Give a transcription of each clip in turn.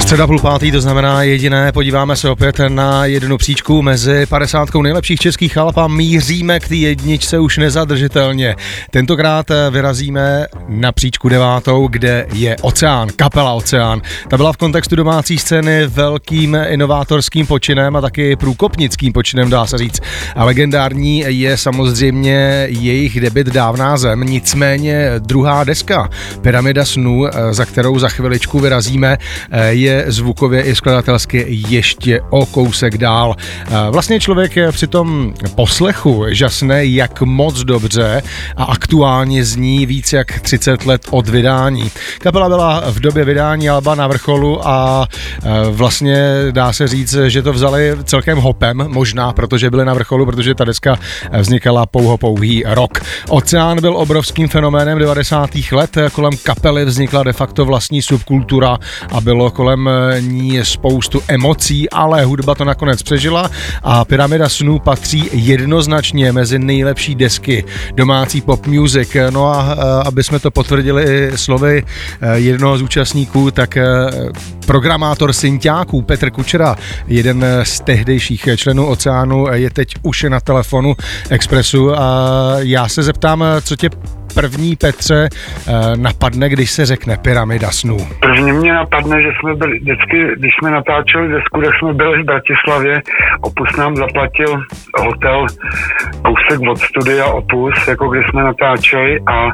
Středa půl pátý, to znamená jediné, podíváme se opět na jednu příčku mezi 50 nejlepších českých alp a míříme k té jedničce už nezadržitelně. Tentokrát vyrazíme na příčku devátou, kde je Oceán, kapela Oceán. Ta byla v kontextu domácí scény velkým inovátorským počinem a taky průkopnickým počinem, dá se říct. A legendární je samozřejmě jejich debit Dávná zem, nicméně druhá deska, Pyramida snů, za kterou za chviličku vyrazíme, je zvukově i skladatelsky ještě o kousek dál. Vlastně člověk je při tom poslechu žasne, jak moc dobře a aktuálně zní víc jak 30 let od vydání. Kapela byla v době vydání Alba na vrcholu a vlastně dá se říct, že to vzali celkem hopem, možná protože byli na vrcholu, protože ta deska vznikala pouho pouhý rok. Oceán byl obrovským fenoménem 90. let, kolem kapely vznikla de facto vlastní subkultura a bylo kolem ní spoustu emocí, ale hudba to nakonec přežila a Pyramida snů patří jednoznačně mezi nejlepší desky domácí pop music. No a aby jsme to potvrdili slovy e, jednoho z účastníků, tak programátor synťáků Petr Kučera, jeden z tehdejších členů Oceánu, je teď už na telefonu Expressu a já se zeptám, co tě první, Petře, eh, napadne, když se řekne pyramida snů? První mě napadne, že jsme byli vždycky, když jsme natáčeli desku, tak jsme byli v Bratislavě. Opus nám zaplatil hotel kousek od studia Opus, jako když jsme natáčeli a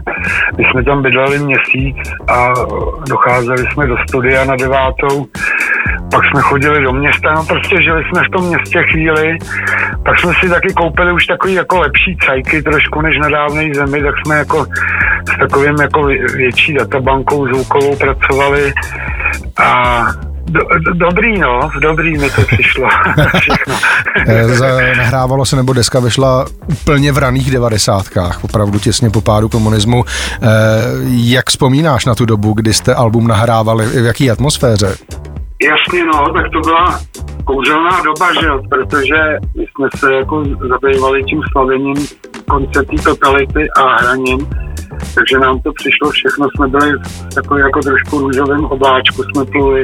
my jsme tam bydleli měsíc a docházeli jsme do studia na devátou pak jsme chodili do města, no prostě žili jsme v tom městě chvíli, pak jsme si taky koupili už takový jako lepší cajky trošku než na dávnej zemi, tak jsme jako s takovým jako větší databankou zvukovou pracovali a do, do, dobrý, no, dobrý mi to přišlo. Eh, nahrávalo se, nebo deska vyšla úplně v raných devadesátkách, opravdu těsně po pádu komunismu. Eh, jak vzpomínáš na tu dobu, kdy jste album nahrávali, v jaký atmosféře? Jasně, no, tak to byla kouzelná doba, že jo, protože jsme se jako zabývali tím slavením konceptí totality a hraním, takže nám to přišlo všechno, jsme byli takový jako trošku růžovém obláčku, jsme pluli.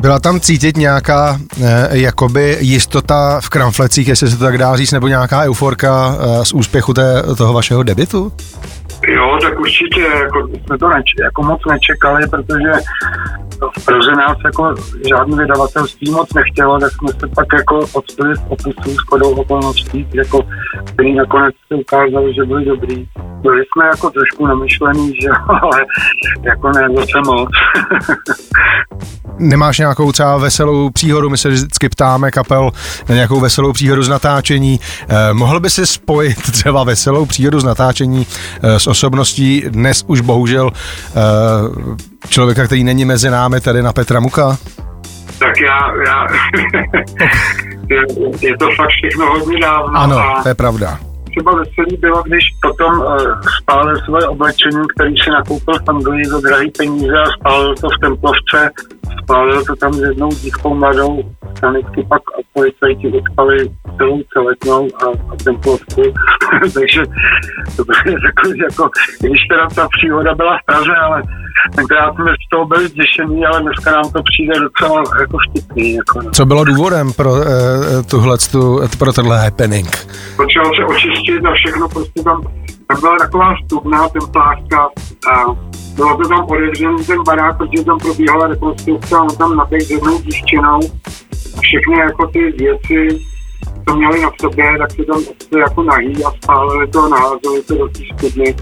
Byla tam cítit nějaká eh, jakoby jistota v kramflecích, jestli se to tak dá říct, nebo nějaká euforka eh, z úspěchu té, toho vašeho debitu? Jo, tak určitě, jako jsme to neč, jako moc nečekali, protože v Praze nás jako žádný vydavatelství moc nechtělo, tak jsme se pak jako odstali v opisu s kodou okolností, jako, který nakonec se ukázali, že byli dobrý. Byli jsme jako trošku namyšlený, že ale jako ne zase moc. Nemáš nějakou třeba veselou příhodu, my se vždycky ptáme kapel na nějakou veselou příhodu z natáčení. Eh, mohl by si spojit třeba veselou příhodu z natáčení eh, s osobností dnes už bohužel eh, člověka, který není mezi námi, tady na Petra Muka? Tak já, já je, je to fakt všechno hodně dávno. Ano, a... to je pravda třeba veselý bylo, když potom uh, spálil svoje oblečení, který si nakoupil v Anglii za drahý peníze a spálil to v Templovce. Spálil to tam s jednou dívkou mladou, sanitky pak a policajti odpali celou celetnou a, a Templovku. Takže to bylo takový jako, když teda ta příhoda byla v Praze, ale tenkrát jsme z toho byli zděšení, ale dneska nám to přijde docela jako vtipný. Jako, no. Co bylo důvodem pro, uh, tuhle, tu, pro tenhle happening? Potřeboval se očistit a všechno prostě tam, tam byla taková stupná templářka a bylo to tam otevřený ten barák, protože tam probíhala rekonstrukce a on tam naběh s jednou dívčinou a všechny jako ty věci, co měli na sobě, tak se tam jako nahý a spálili to a naházeli to do té studny.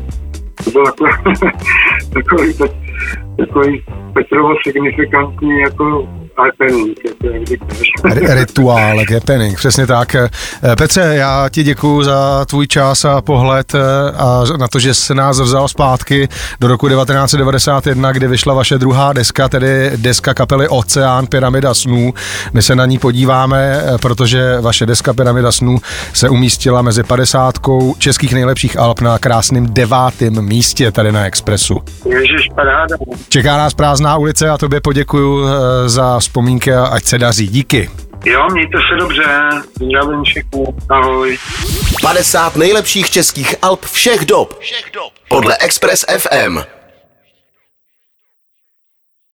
To bylo takový, takový, takový Petrovo signifikantní jako Rituál, happening, přesně tak. Eh, Petře, já ti děkuji za tvůj čas a pohled eh, a na to, že se nás vzal zpátky do roku 1991, kdy vyšla vaše druhá deska, tedy deska kapely Oceán Pyramida snů. My se na ní podíváme, eh, protože vaše deska Pyramida snů se umístila mezi 50 českých nejlepších alb na krásném devátém místě tady na Expressu. Ježiš, paráda. Čeká nás prázdná ulice a tobě poděkuju za vzpomínky a ať se daří. Díky. Jo, mějte se dobře. Zdravím všechny. Ahoj. 50 nejlepších českých alb všech dob. Všech dob. Podle Express FM.